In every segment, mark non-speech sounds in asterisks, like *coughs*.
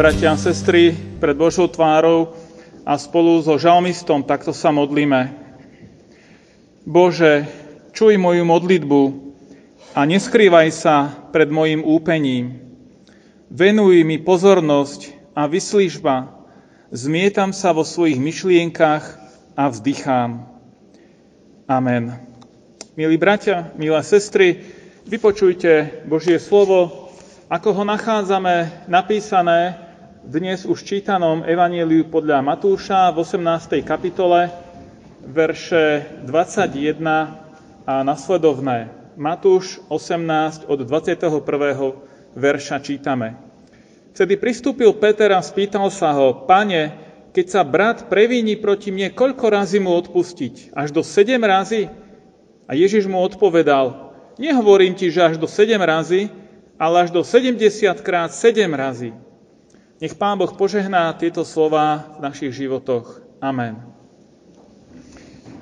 bratia a sestry, pred Božou tvárou a spolu so žalmistom takto sa modlíme. Bože, čuj moju modlitbu a neskrývaj sa pred mojim úpením. Venuj mi pozornosť a vyslížba. Zmietam sa vo svojich myšlienkach a vzdychám. Amen. Milí bratia, milé sestry, vypočujte Božie slovo, ako ho nachádzame napísané dnes už čítanom Evangeliu podľa Matúša v 18. kapitole, verše 21 a nasledovné. Matúš 18 od 21. verša čítame. Vtedy pristúpil Peter a spýtal sa ho, pane, keď sa brat prevíni proti mne, koľko razy mu odpustiť? Až do sedem razy? A Ježiš mu odpovedal, nehovorím ti, že až do sedem razy, ale až do 70 krát 7 razy. Nech Pán Boh požehná tieto slova v našich životoch. Amen.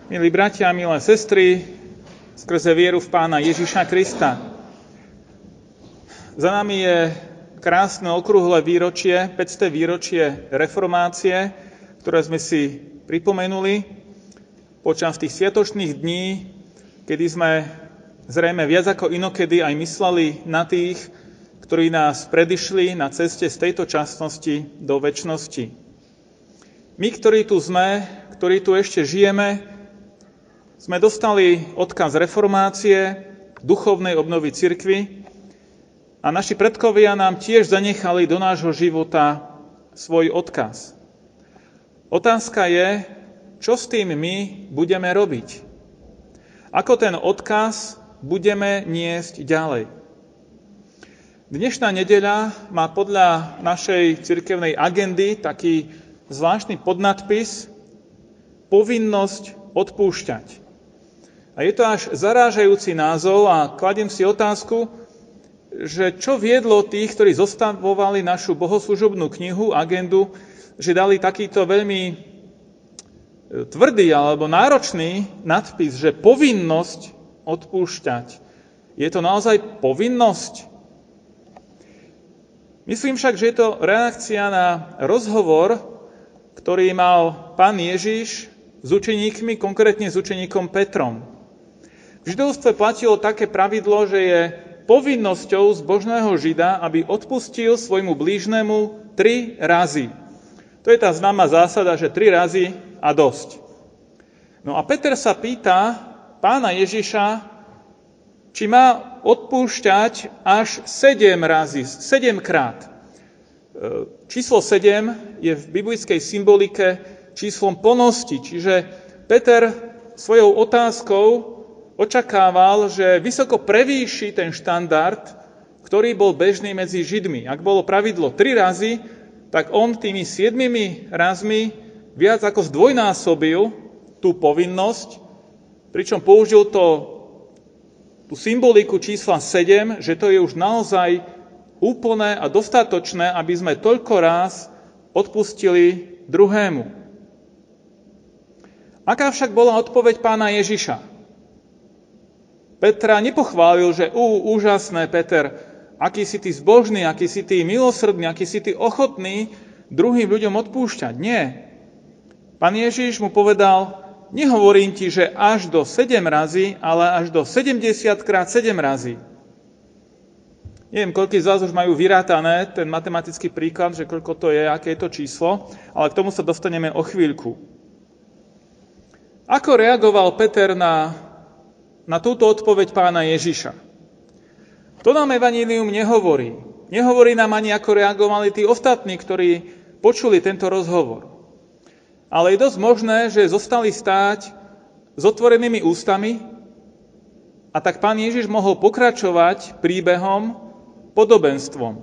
Milí bratia milé sestry, skrze vieru v Pána Ježiša Krista. Za nami je krásne okrúhle výročie, 500 výročie reformácie, ktoré sme si pripomenuli počas tých sviatočných dní, kedy sme zrejme viac ako inokedy aj mysleli na tých, ktorí nás predišli na ceste z tejto časnosti do väčšnosti. My, ktorí tu sme, ktorí tu ešte žijeme, sme dostali odkaz reformácie, duchovnej obnovy cirkvy a naši predkovia nám tiež zanechali do nášho života svoj odkaz. Otázka je, čo s tým my budeme robiť. Ako ten odkaz budeme niesť ďalej. Dnešná nedeľa má podľa našej cirkevnej agendy taký zvláštny podnadpis Povinnosť odpúšťať. A je to až zarážajúci názov a kladiem si otázku, že čo viedlo tých, ktorí zostavovali našu bohoslužobnú knihu, agendu, že dali takýto veľmi tvrdý alebo náročný nadpis, že povinnosť odpúšťať. Je to naozaj povinnosť? Myslím však, že je to reakcia na rozhovor, ktorý mal pán Ježiš s učeníkmi, konkrétne s učeníkom Petrom. V židovstve platilo také pravidlo, že je povinnosťou zbožného žida, aby odpustil svojmu blížnemu tri razy. To je tá známa zásada, že tri razy a dosť. No a Peter sa pýta, pána Ježiša, či má odpúšťať až sedem razy, sedemkrát. E, číslo sedem je v biblickej symbolike číslom plnosti, čiže Peter svojou otázkou očakával, že vysoko prevýši ten štandard, ktorý bol bežný medzi Židmi. Ak bolo pravidlo tri razy, tak on tými siedmimi razmi viac ako zdvojnásobil tú povinnosť Pričom použil to, tú symboliku čísla 7, že to je už naozaj úplné a dostatočné, aby sme toľko raz odpustili druhému. Aká však bola odpoveď pána Ježiša? Petra nepochválil, že ú, úžasné, Peter, aký si ty zbožný, aký si ty milosrdný, aký si ty ochotný druhým ľuďom odpúšťať. Nie. Pán Ježiš mu povedal, nehovorím ti, že až do 7 razy, ale až do 70 krát 7 razy. Neviem, koľko z vás už majú vyrátané ten matematický príklad, že koľko to je, aké je to číslo, ale k tomu sa dostaneme o chvíľku. Ako reagoval Peter na, na túto odpoveď pána Ježiša? To nám Evanílium nehovorí. Nehovorí nám ani, ako reagovali tí ostatní, ktorí počuli tento rozhovor ale je dosť možné, že zostali stáť s otvorenými ústami a tak pán Ježiš mohol pokračovať príbehom, podobenstvom.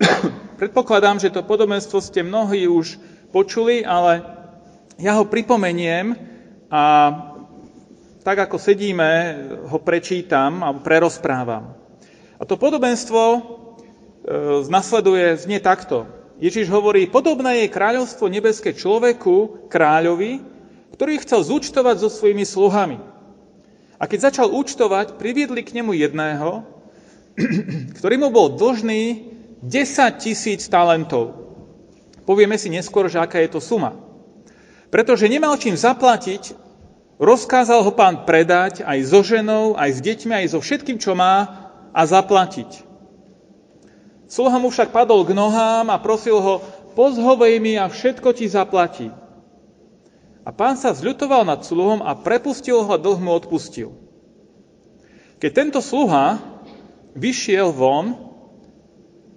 *coughs* Predpokladám, že to podobenstvo ste mnohí už počuli, ale ja ho pripomeniem a tak ako sedíme, ho prečítam a prerozprávam. A to podobenstvo e, nasleduje, znie takto. Ježiš hovorí, podobné je kráľovstvo nebeské človeku, kráľovi, ktorý chcel zúčtovať so svojimi sluhami. A keď začal účtovať, priviedli k nemu jedného, *clears throat* ktorý mu bol dlžný 10 tisíc talentov. Povieme si neskôr, že aká je to suma. Pretože nemal čím zaplatiť, rozkázal ho pán predať aj so ženou, aj s deťmi, aj so všetkým, čo má a zaplatiť. Sluha mu však padol k nohám a prosil ho, pozhovej mi a všetko ti zaplatí. A pán sa zľutoval nad sluhom a prepustil ho a dlh mu odpustil. Keď tento sluha vyšiel von,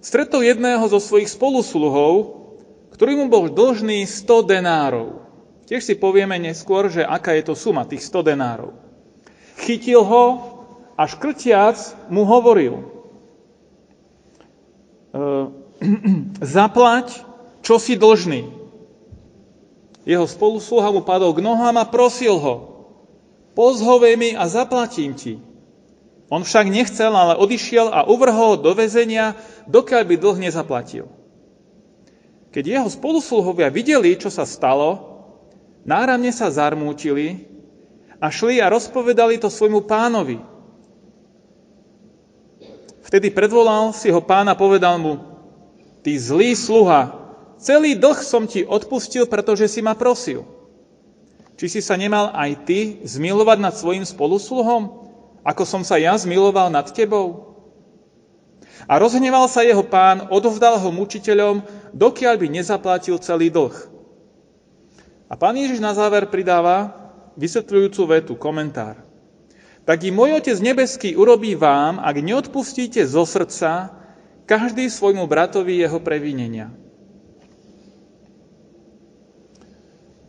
stretol jedného zo svojich spolusluhov, ktorý mu bol dlžný 100 denárov. Tiež si povieme neskôr, že aká je to suma tých 100 denárov. Chytil ho a škrtiac mu hovoril, e, zaplať, čo si dlžný. Jeho spolusluha mu padol k nohám a prosil ho, pozhovej mi a zaplatím ti. On však nechcel, ale odišiel a uvrhol do väzenia, dokiaľ by dlh nezaplatil. Keď jeho spolusluhovia videli, čo sa stalo, náramne sa zarmútili a šli a rozpovedali to svojmu pánovi. Vtedy predvolal si ho pán a povedal mu, ty zlý sluha, Celý dlh som ti odpustil, pretože si ma prosil. Či si sa nemal aj ty zmilovať nad svojim spolusluhom, ako som sa ja zmiloval nad tebou? A rozhneval sa jeho pán, odovzdal ho mučiteľom, dokiaľ by nezaplatil celý dlh. A pán Ježiš na záver pridáva vysvetľujúcu vetu, komentár. Tak i môj Otec nebeský urobí vám, ak neodpustíte zo srdca každý svojmu bratovi jeho previnenia.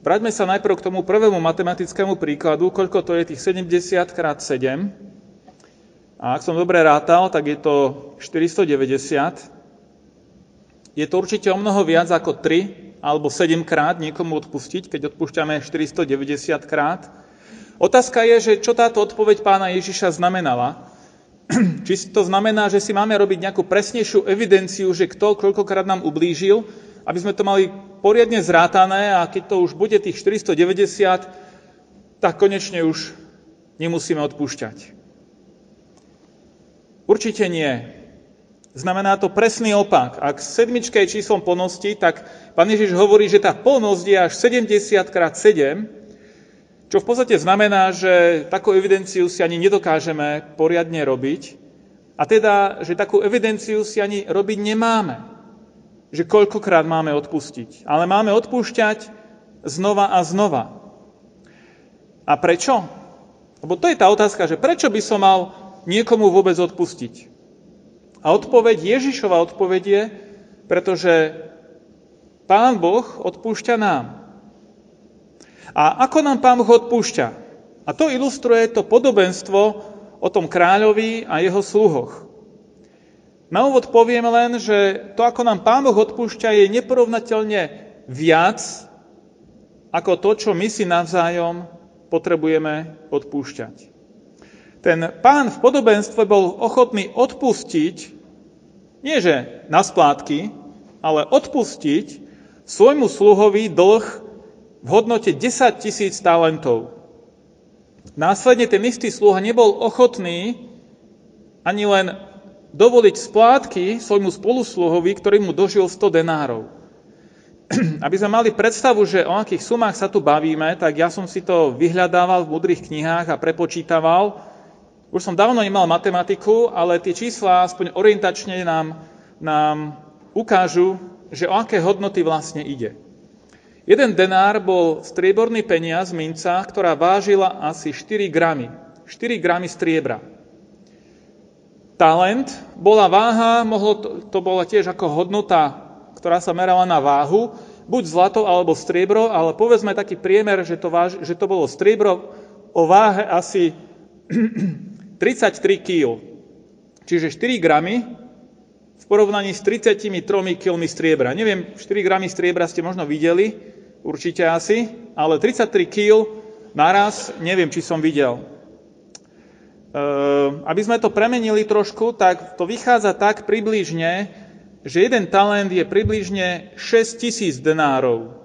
Vráťme sa najprv k tomu prvému matematickému príkladu, koľko to je tých 70 krát 7. A ak som dobre rátal, tak je to 490. Je to určite o mnoho viac ako 3 alebo 7 krát niekomu odpustiť, keď odpúšťame 490 krát. Otázka je, že čo táto odpoveď pána Ježiša znamenala. Či to znamená, že si máme robiť nejakú presnejšiu evidenciu, že kto koľkokrát nám ublížil, aby sme to mali poriadne zrátané a keď to už bude tých 490, tak konečne už nemusíme odpúšťať. Určite nie. Znamená to presný opak. Ak sedmička je číslom plnosti, tak pán Ježiš hovorí, že tá plnosť je až 70 krát 7, čo v podstate znamená, že takú evidenciu si ani nedokážeme poriadne robiť a teda, že takú evidenciu si ani robiť nemáme že koľkokrát máme odpustiť. Ale máme odpúšťať znova a znova. A prečo? Lebo to je tá otázka, že prečo by som mal niekomu vôbec odpustiť? A odpoveď, Ježišova odpoveď je, pretože Pán Boh odpúšťa nám. A ako nám Pán Boh odpúšťa? A to ilustruje to podobenstvo o tom kráľovi a jeho sluhoch. Na úvod poviem len, že to, ako nám Pán Boh odpúšťa, je neporovnateľne viac ako to, čo my si navzájom potrebujeme odpúšťať. Ten pán v podobenstve bol ochotný odpustiť, nie že na splátky, ale odpustiť svojmu sluhovi dlh v hodnote 10 tisíc talentov. Následne ten istý sluha nebol ochotný ani len dovoliť splátky svojmu spolusluhovi, ktorý mu dožil 100 denárov. *clears throat* Aby sme mali predstavu, že o akých sumách sa tu bavíme, tak ja som si to vyhľadával v mudrých knihách a prepočítaval. Už som dávno nemal matematiku, ale tie čísla aspoň orientačne nám, nám ukážu, že o aké hodnoty vlastne ide. Jeden denár bol strieborný peniaz, minca, ktorá vážila asi 4 gramy. 4 gramy striebra talent bola váha, mohlo to, to bola tiež ako hodnota, ktorá sa merala na váhu, buď zlato alebo striebro, ale povedzme taký priemer, že to, váž, že to bolo striebro o váhe asi *clears throat* 33 kg. Čiže 4 gramy v porovnaní s 33 kg striebra. Neviem, 4 gramy striebra ste možno videli, určite asi, ale 33 kg naraz, neviem, či som videl. Ehm, aby sme to premenili trošku, tak to vychádza tak približne, že jeden talent je približne 6 tisíc denárov.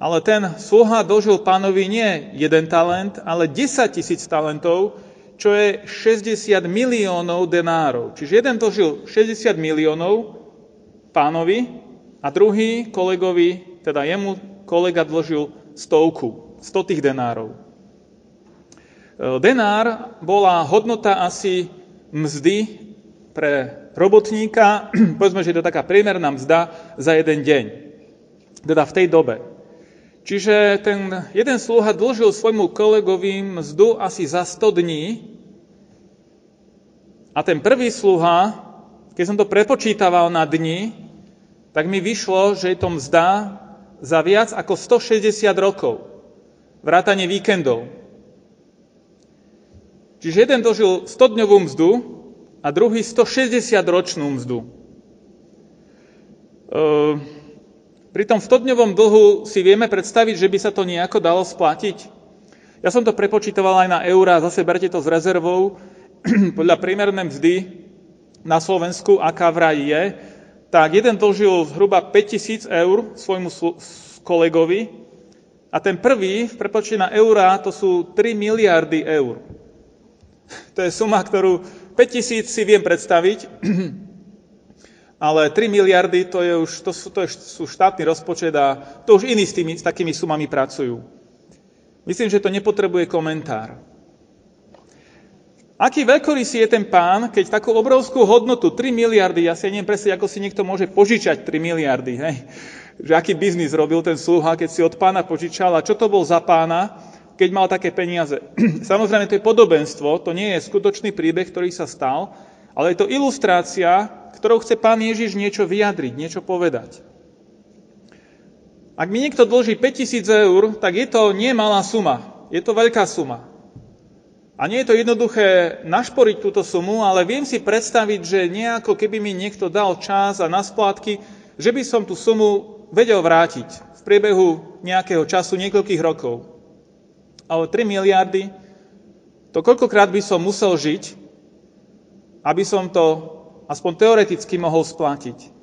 Ale ten sluha dožil pánovi nie jeden talent, ale 10 tisíc talentov, čo je 60 miliónov denárov. Čiže jeden dožil 60 miliónov pánovi a druhý kolegovi, teda jemu kolega dlžil stovku, 100 tých denárov. E, denár bola hodnota asi mzdy pre robotníka, *clears throat* povedzme, že je to taká priemerná mzda za jeden deň. Teda v tej dobe. Čiže ten jeden sluha dlžil svojmu kolegovi mzdu asi za 100 dní a ten prvý sluha, keď som to prepočítaval na dni, tak mi vyšlo, že je to mzda za viac ako 160 rokov. Vrátanie víkendov. Čiže jeden dožil 100-dňovú mzdu a druhý 160-ročnú mzdu. Ehm, pri tom 100-dňovom dlhu si vieme predstaviť, že by sa to nejako dalo splatiť. Ja som to prepočítoval aj na eurá, zase berte to s rezervou. *clears throat* Podľa priemernej mzdy na Slovensku, aká vraj je, tak jeden dlžil zhruba 5000 eur svojmu kolegovi a ten prvý v prepočte na eurá to sú 3 miliardy eur. *laughs* To je suma, ktorú 5000 si viem predstaviť, *clears throat* ale 3 miliardy to, je už, to, sú, to je, sú štátny rozpočet a to už iní s, tými, s takými sumami pracujú. Myslím, že to nepotrebuje komentár. Aký veľkorysý je ten pán, keď takú obrovskú hodnotu, 3 miliardy, ja si neviem presne, ako si niekto môže požičať 3 miliardy, hej? že aký biznis robil ten sluha, keď si od pána požičal a čo to bol za pána, keď mal také peniaze. *clears throat* Samozrejme, to je podobenstvo, to nie je skutočný príbeh, ktorý sa stal, ale je to ilustrácia, ktorou chce pán Ježiš niečo vyjadriť, niečo povedať. Ak mi niekto dlží 5000 eur, tak je to nie malá suma, je to veľká suma. A nie je to jednoduché našporiť túto sumu, ale viem si predstaviť, že nejako keby mi niekto dal čas a na že by som tú sumu vedel vrátiť v priebehu nejakého času, niekoľkých rokov. Ale 3 miliardy, to koľkokrát by som musel žiť, aby som to aspoň teoreticky mohol splatiť.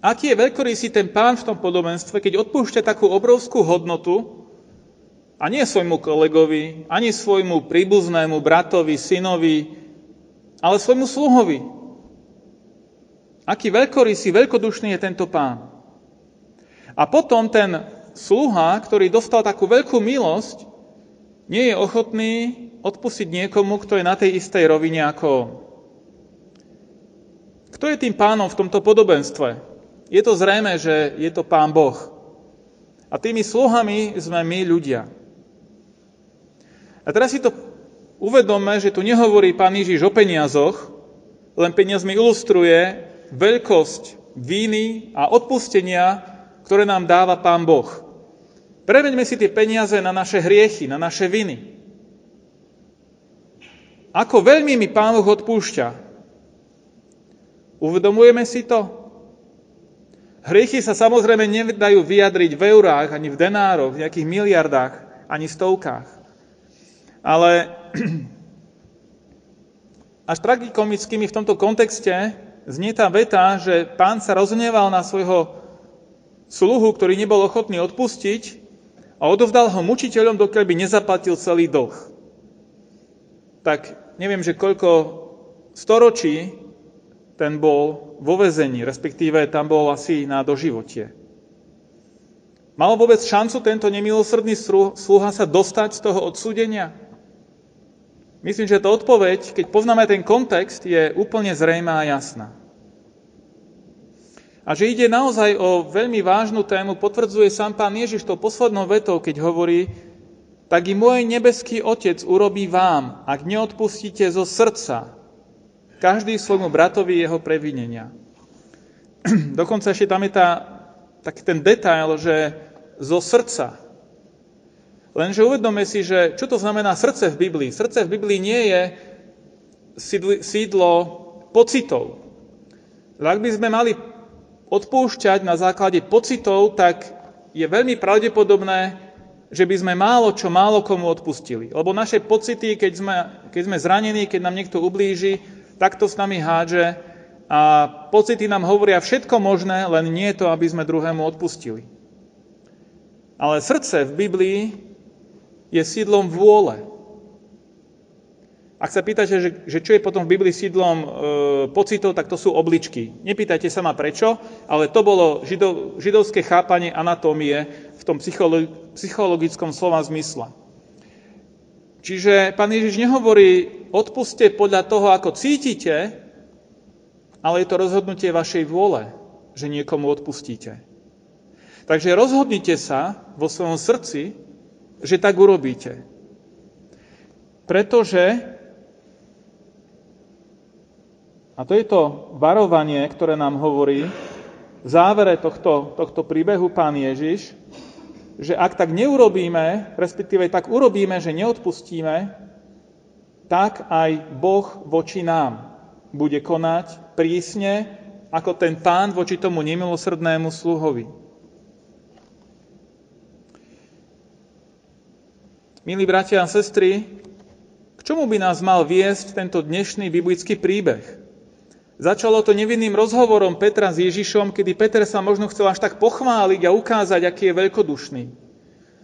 Aký je veľkorysý ten pán v tom podobenstve, keď odpúšťa takú obrovskú hodnotu a nie svojmu kolegovi, ani svojmu príbuznému bratovi, synovi, ale svojmu sluhovi. Aký veľkorysý, veľkodušný je tento pán. A potom ten sluha, ktorý dostal takú veľkú milosť, nie je ochotný odpustiť niekomu, kto je na tej istej rovine ako on. Kto je tým pánom v tomto podobenstve? Je to zrejme, že je to pán Boh. A tými sluhami sme my ľudia. A teraz si to uvedomme, že tu nehovorí pán Ježiš o peniazoch, len peniazmi ilustruje veľkosť víny a odpustenia, ktoré nám dáva pán Boh. Preveďme si tie peniaze na naše hriechy, na naše viny. Ako veľmi mi Pán Boh odpúšťa. Uvedomujeme si to? Hriechy sa samozrejme nedajú vyjadriť v eurách, ani v denároch, v nejakých miliardách, ani stovkách. Ale *clears throat* až tragikomicky mi v tomto kontexte znie tá veta, že pán sa rozhneval na svojho sluhu, ktorý nebol ochotný odpustiť a odovdal ho mučiteľom, dokiaľ by nezaplatil celý dlh. Tak neviem, že koľko storočí ten bol vo vezení, respektíve tam bol asi na doživotie. Mal vôbec šancu tento nemilosrdný sluha sa dostať z toho odsúdenia? Myslím, že tá odpoveď, keď poznáme ten kontext, je úplne zrejmá a jasná. A že ide naozaj o veľmi vážnu tému, potvrdzuje sám pán Ježiš to poslednou vetou, keď hovorí, tak i môj nebeský Otec urobí vám, ak neodpustíte zo srdca každý svojmu bratovi jeho previnenia. *clears throat* Dokonca ešte tam je tá, taký ten detail, že zo srdca. Lenže uvedome si, že čo to znamená srdce v Biblii. Srdce v Biblii nie je sídlo pocitov. Ak by sme mali odpúšťať na základe pocitov, tak je veľmi pravdepodobné, že by sme málo čo málo komu odpustili. Lebo naše pocity, keď sme, keď sme zranení, keď nám niekto ublíži, tak to s nami hádže a pocity nám hovoria všetko možné, len nie to, aby sme druhému odpustili. Ale srdce v Biblii je sídlom vôle. Ak sa pýtate, že, že čo je potom v Biblii sídlom e, pocitov, tak to sú obličky. Nepýtajte sa ma prečo, ale to bolo židov, židovské chápanie anatómie v tom psycholo, psychologickom slova zmysle. Čiže pán Ježiš nehovorí, odpuste podľa toho, ako cítite, ale je to rozhodnutie vašej vôle, že niekomu odpustíte. Takže rozhodnite sa vo svojom srdci, že tak urobíte. Pretože a to je to varovanie, ktoré nám hovorí v závere tohto, tohto príbehu pán Ježiš, že ak tak neurobíme, respektíve tak urobíme, že neodpustíme, tak aj Boh voči nám bude konať prísne, ako ten pán voči tomu nemilosrdnému sluhovi. Milí bratia a sestry, k čomu by nás mal viesť tento dnešný biblický príbeh? Začalo to nevinným rozhovorom Petra s Ježišom, kedy Peter sa možno chcel až tak pochváliť a ukázať, aký je veľkodušný.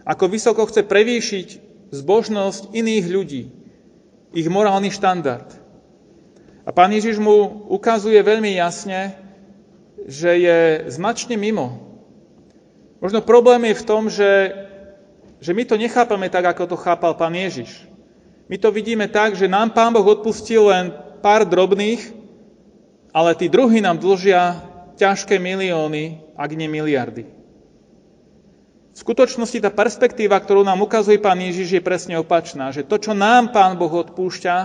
Ako vysoko chce prevýšiť zbožnosť iných ľudí, ich morálny štandard. A pán Ježiš mu ukazuje veľmi jasne, že je značne mimo. Možno problém je v tom, že, že my to nechápame tak, ako to chápal pán Ježiš. My to vidíme tak, že nám pán Boh odpustil len pár drobných, ale tí druhí nám dlžia ťažké milióny, ak nie miliardy. V skutočnosti tá perspektíva, ktorú nám ukazuje Pán Ježiš, je presne opačná, že to, čo nám Pán Boh odpúšťa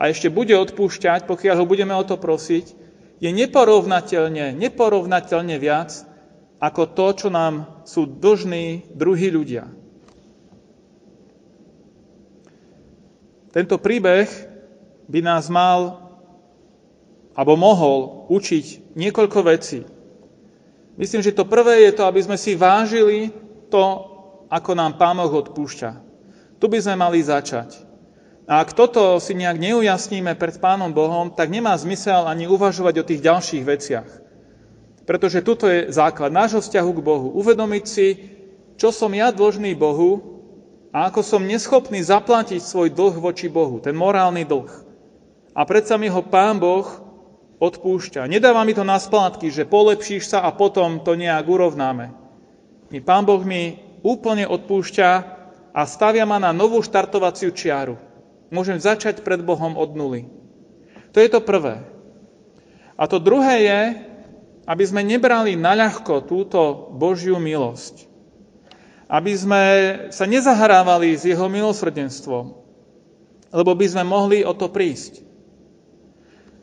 a ešte bude odpúšťať, pokiaľ ho budeme o to prosiť, je neporovnateľne, neporovnateľne viac ako to, čo nám sú dlžní druhí ľudia. Tento príbeh by nás mal alebo mohol učiť niekoľko vecí. Myslím, že to prvé je to, aby sme si vážili to, ako nám Pán Boh odpúšťa. Tu by sme mali začať. A ak toto si nejak neujasníme pred Pánom Bohom, tak nemá zmysel ani uvažovať o tých ďalších veciach. Pretože tuto je základ nášho vzťahu k Bohu. Uvedomiť si, čo som ja dlžný Bohu a ako som neschopný zaplatiť svoj dlh voči Bohu, ten morálny dlh. A predsa mi ho Pán Boh odpúšťa. Nedáva mi to na splátky, že polepšíš sa a potom to nejak urovnáme. Mi Pán Boh mi úplne odpúšťa a stavia ma na novú štartovaciu čiaru. Môžem začať pred Bohom od nuly. To je to prvé. A to druhé je, aby sme nebrali naľahko túto Božiu milosť. Aby sme sa nezahrávali s Jeho milosrdenstvom, lebo by sme mohli o to prísť.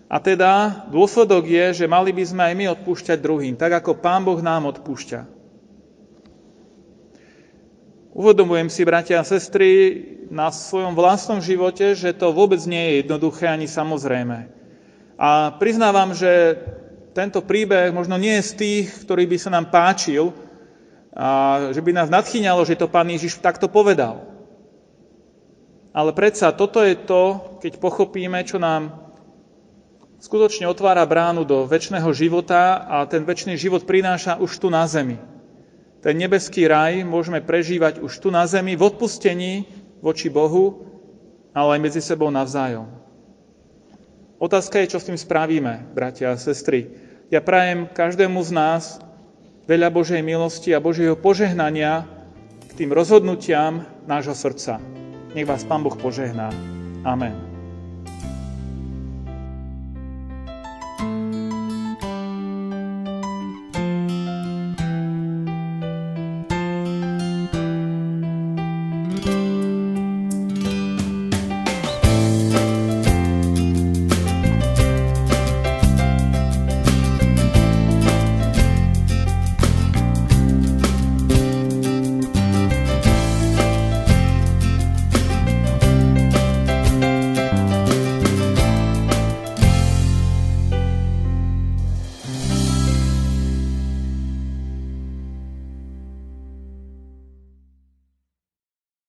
A teda dôsledok je, že mali by sme aj my odpúšťať druhým, tak ako Pán Boh nám odpúšťa. Uvedomujem si, bratia a sestry, na svojom vlastnom živote, že to vôbec nie je jednoduché ani samozrejme. A priznávam, že tento príbeh možno nie je z tých, ktorý by sa nám páčil, a že by nás nadchýňalo, že to pán Ježiš takto povedal. Ale predsa toto je to, keď pochopíme, čo nám skutočne otvára bránu do väčšného života a ten väčší život prináša už tu na zemi. Ten nebeský raj môžeme prežívať už tu na zemi v odpustení voči Bohu, ale aj medzi sebou navzájom. Otázka je, čo s tým spravíme, bratia a sestry. Ja prajem každému z nás veľa Božej milosti a Božieho požehnania k tým rozhodnutiam nášho srdca. Nech vás Pán Boh požehná. Amen.